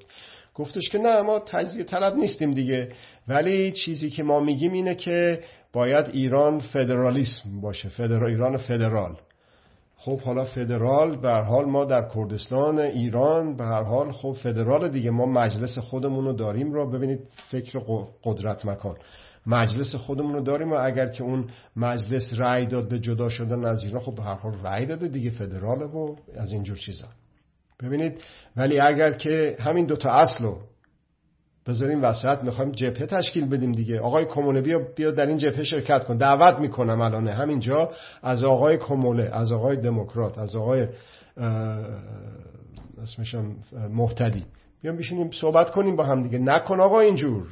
گفتش که نه ما تجزیه طلب نیستیم دیگه. ولی چیزی که ما میگیم اینه که باید ایران فدرالیسم باشه. فدرال ایران فدرال. خب حالا فدرال به هر حال ما در کردستان ایران به هر حال خب فدرال دیگه. ما مجلس خودمون رو داریم رو ببینید فکر قدرت مکان. مجلس خودمون رو داریم و اگر که اون مجلس رأی داد به جدا شدن از ایران خب به هر حال رأی داده دیگه فدراله و از اینجور چیزا. ببینید ولی اگر که همین دوتا اصل رو بذاریم وسط می‌خوایم جبهه تشکیل بدیم دیگه. آقای کمونه بیا بیا در این جبهه شرکت کن. دعوت می‌کنم الان همینجا از آقای کموله از آقای دموکرات از آقای اسمشم محتدی بیام بشینیم صحبت کنیم با هم دیگه. نکن آقا اینجور.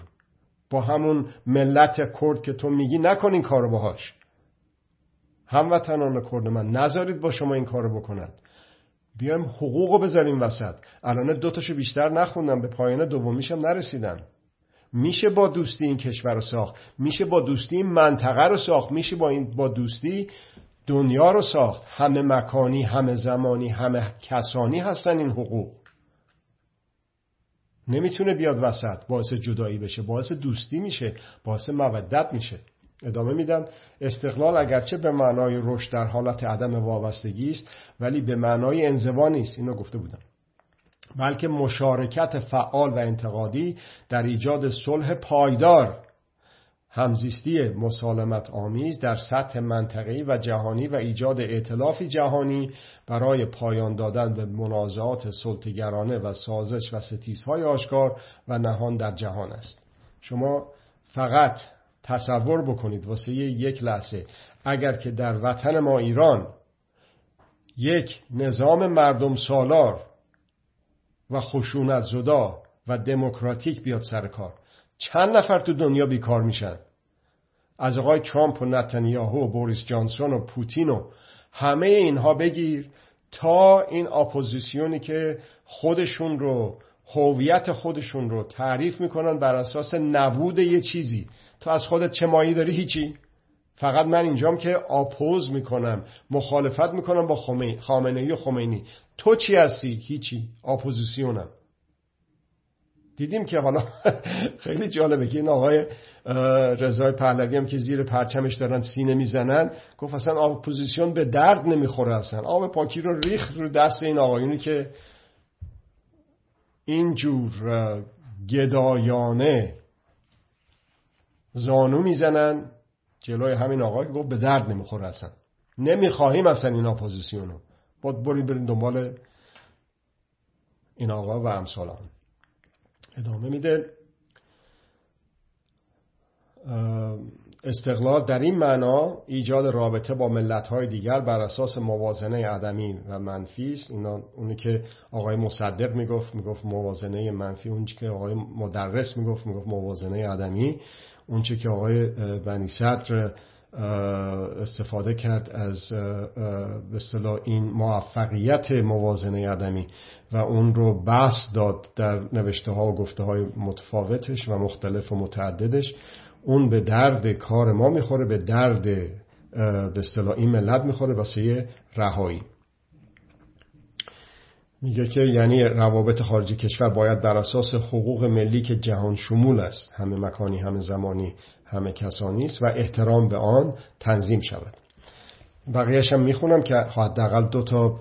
با همون ملت کرد که تو میگی نکن این کارو باهاش. هموطنان کرد من نذارید با شما این کارو بکنند. بیایم حقوق بذاریم وسط. الان دوتاشو بیشتر نخوندم به پایان دومیشم نرسیدم میشه با دوستی این کشور رو ساخت. میشه با دوستی این منطقه رو ساخت. میشه با این با دوستی دنیا رو ساخت. همه مکانی همه زمانی همه کسانی هستن این حقوق. نمی‌تونه بیاد وسط باعث جدایی بشه باعث دوستی میشه باعث مودت میشه. ادامه میدم. استقلال اگرچه به معنای رشد در حالت عدم وابستگی است ولی به معنای انزوا نیست. اینو گفته بودم. بلکه مشارکت فعال و انتقادی در ایجاد صلح پایدار همزیستی مسالمت آمیز در سطح منطقه‌ای و جهانی و ایجاد ائتلافی جهانی برای پایان دادن به منازعات سلطگرانه و سازش و ستیزهای آشکار و نهان در جهان است. شما فقط تصور بکنید واسه یک لحظه اگر که در وطن ما ایران یک نظام مردم سالار و خشونت زدا و دموکراتیک بیاد سر کار. چند نفر تو دنیا بیکار میشن؟ از آقای ترامپ و نتانیاهو و بوریس جانسون و پوتین و همه اینها بگیر تا این اپوزیسیونی که خودشون رو هویت خودشون رو تعریف می‌کنن بر اساس نبود یه چیزی. تو از خودت چه مایی داری؟ هیچی. فقط من اینجام که oppose می‌کنم مخالفت می‌کنم با خامنه ای و خمینی. تو چی هستی؟ هیچی. اپوزیسیونم. دیدیم که حالا خیلی جالبه که این آقای رضای پهلوی هم که زیر پرچمش دارن سینه می‌زنن گفت اصلا اپوزیسیون به درد نمی‌خوره اصلا. آب پاکی رو ریخ رو دست این آقایونی که اینجور گدایانه زانو می‌زنن جلوی همین آقای گفت به درد نمی‌خوره اصلا. نمی‌خواهیم اصلا این اپوزیسیونو باید بریم بریم دنبال این آقا و امثال ادامه میده. استقلال در این معنا ایجاد رابطه با ملت‌های دیگر بر اساس موازنه عدمی و منفی است. اینا اونی که آقای مصدق می‌گفت می‌گفت موازنه منفی. اون که آقای مدرس می‌گفت می‌گفت موازنه عدمی. اون که آقای بنی صدر استفاده کرد از به اصطلاح این موفقیت موازنه عدمی و اون رو بحث داد در نوشته ها و گفته های متفاوتش و مختلف و متعددش. اون به درد کار ما می‌خوره به درد به اصطلاح این ملت می‌خوره واسه رهایی. میگه که یعنی روابط خارجی کشور باید بر اساس حقوق ملی که جهان شمول است. همه مکانی همه زمانی همه کسانی است و احترام به آن تنظیم شود. بقیهش هم می‌خونم که حداقل دو تا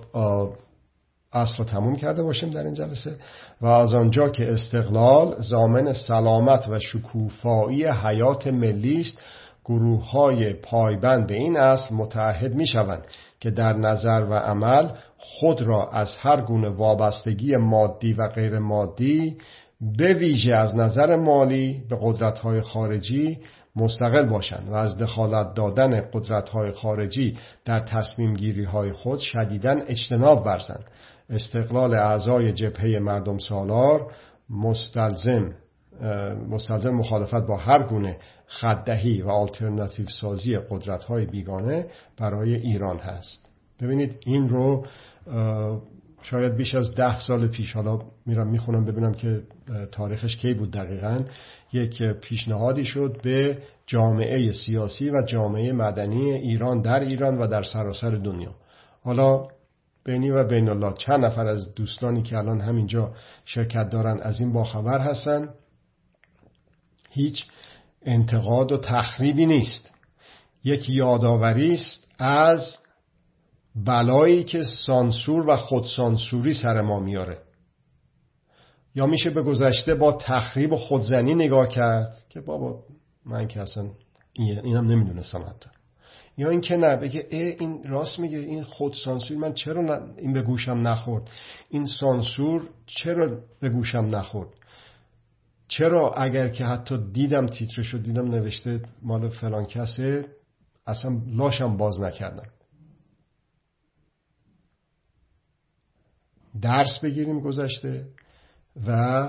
اصل رو تموم کرده باشیم در این جلسه و از آنجا که استقلال زامن سلامت و شکوفایی حیات ملی است گروه های پایبند به این اصل متعهد می شوند که در نظر و عمل خود را از هر گونه وابستگی مادی و غیر مادی به ویژه از نظر مالی به قدرت های خارجی مستقل باشند و از دخالت دادن قدرت های خارجی در تصمیم گیری های خود شدیدن اجتناب ورزند. استقلال اعضای جبهه مردم سالار مستلزم مستلزم مخالفت با هر گونه خدهی و آلترناتیو سازی قدرت های بیگانه برای ایران هست. ببینید این رو شاید بیش از ده سال پیش حالا میرم می‌خونم ببینم که تاریخش کی بود دقیقا. یک پیشنهادی شد به جامعه سیاسی و جامعه مدنی ایران در ایران و در سراسر دنیا. حالا بینی و بین الله چند نفر از دوستانی که الان همینجا شرکت دارن از این باخبر هستن؟ هیچ انتقاد و تخریبی نیست. یک یادآوری است از بلایی که سانسور و خودسانسوری سر ما میاره. یا میشه به گذشته با تخریب و خودزنی نگاه کرد که بابا من که اصلا اینم نمی‌دونستم حتی. یا اینکه نه بگه ای این راست میگه این خود سانسور من چرا این به گوشم نخورد؟ این سانسور چرا به گوشم نخورد؟ چرا اگر که حتی دیدم تیترشو دیدم نوشته مال فلان کسه اصلا لاشم باز نکردم. درس بگیریم گذشته و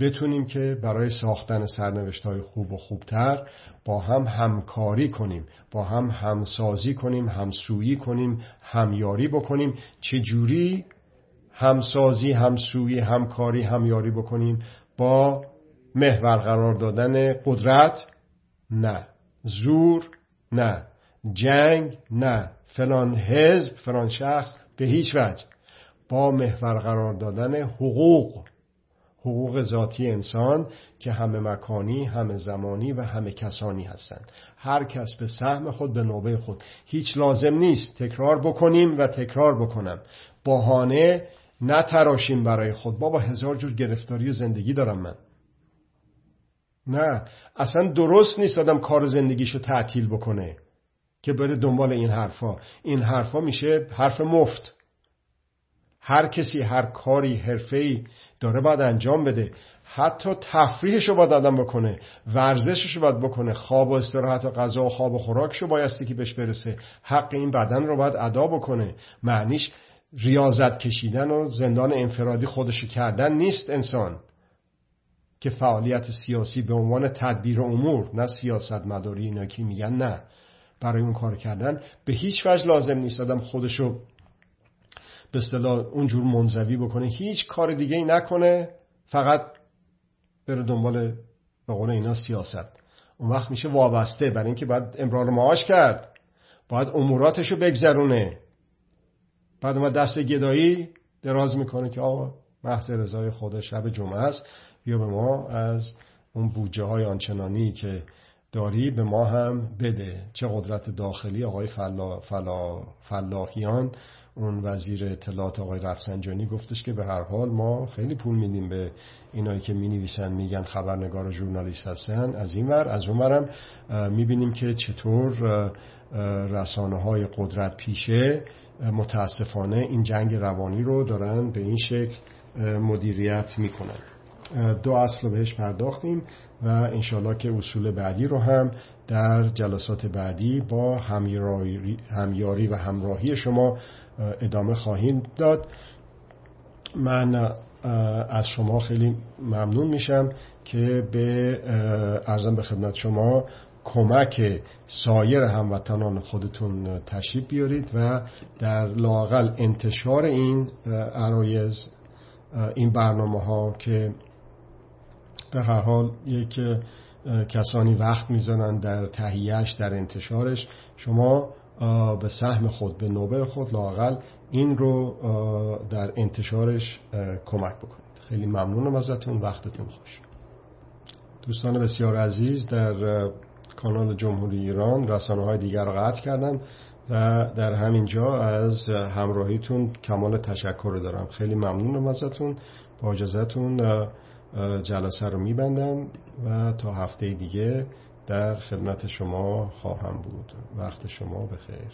بتونیم که برای ساختن سرنوشت های خوب و خوبتر با هم همکاری کنیم با هم همسازی کنیم همسویی کنیم همیاری بکنیم. چجوری همسازی همسویی همکاری همیاری بکنیم؟ با محور قرار دادن قدرت؟ نه. زور؟ نه. جنگ؟ نه. فلان حزب فلان شخص؟ به هیچ وجه. با محور قرار دادن حقوق حقوق ذاتی انسان که همه مکانی همه زمانی و همه کسانی هستند. هر کس به سهم خود به نوبه خود. هیچ لازم نیست. تکرار بکنیم و تکرار بکنم. بهانه نتراشیم برای خود. بابا هزار جور گرفتاری زندگی دارم من. نه. اصلا درست نیست آدم کار زندگیشو تعطیل بکنه که بره دنبال این حرفا. این حرفا میشه حرف مفت. هر کسی هر کاری حرفه‌ای داره باید انجام بده. حتی تفریحش رو باید آدم بکنه ورزشش رو باید بکنه. خواب و استراحت و غذا و خواب و خوراکش رو بایستی که بهش برسه. حق این بدن رو باید ادا بکنه. معنیش ریاضت کشیدن و زندان انفرادی خودشو کردن نیست انسان. که فعالیت سیاسی به عنوان تدبیر امور نه سیاست مداری اینا که میگن نه. برای اون کار کردن به هیچ وجه لازم نیست آدم خودشو به اصطلاح اونجور منزوی بکنه. هیچ کار دیگه ای نکنه فقط بره دنبال به قول اینا سیاست. اون وقت میشه وابسته برای اینکه باید امرار معاش کرد. باید اموراتشو بگذرونه. بعد ما دست گدایی دراز می‌کنه که آقا محض رضای خدا شب جمعه است. بیا به ما از اون بودجه های آنچنانی که داری به ما هم بده. چه قدرت داخلی آقای فلا فلا فلاحیان اون وزیر اطلاعات آقای رفسنجانی گفتش که به هر حال ما خیلی پول میدیم به اینایی که می نویسن میگن خبرنگار و ژورنالیست هستن. از این ور از اون ورم می‌بینیم که چطور رسانه های قدرت پیشه متاسفانه این جنگ روانی رو دارن به این شکل مدیریت می‌کنن. دو اصل رو بهش پرداختیم و انشالله که اصول بعدی رو هم در جلسات بعدی با همیاری و همراهی شما ادامه خواهیم داد. من از شما خیلی ممنون میشم که به ارزم به خدمت شما کمک سایر هموطنان خودتون تشریف بیارید و در لاقل انتشار این عرایز این برنامه ها که به هر حال یک کسانی وقت می‌زنن در تهیهش در انتشارش شما به سهم خود به نوبه خود لاقل این رو در انتشارش کمک بکنید. خیلی ممنونم ازتون. وقتتون خوش. دوستان بسیار عزیز در کانال جمهوری ایران رسانه های دیگر رو قطع کردم و در همین جا از همراهیتون کمال تشکر دارم. خیلی ممنونم ازتون. با اجازتون جلسه رو میبندم و تا هفته دیگه در خدمت شما خواهم بود. وقت شما بخیر.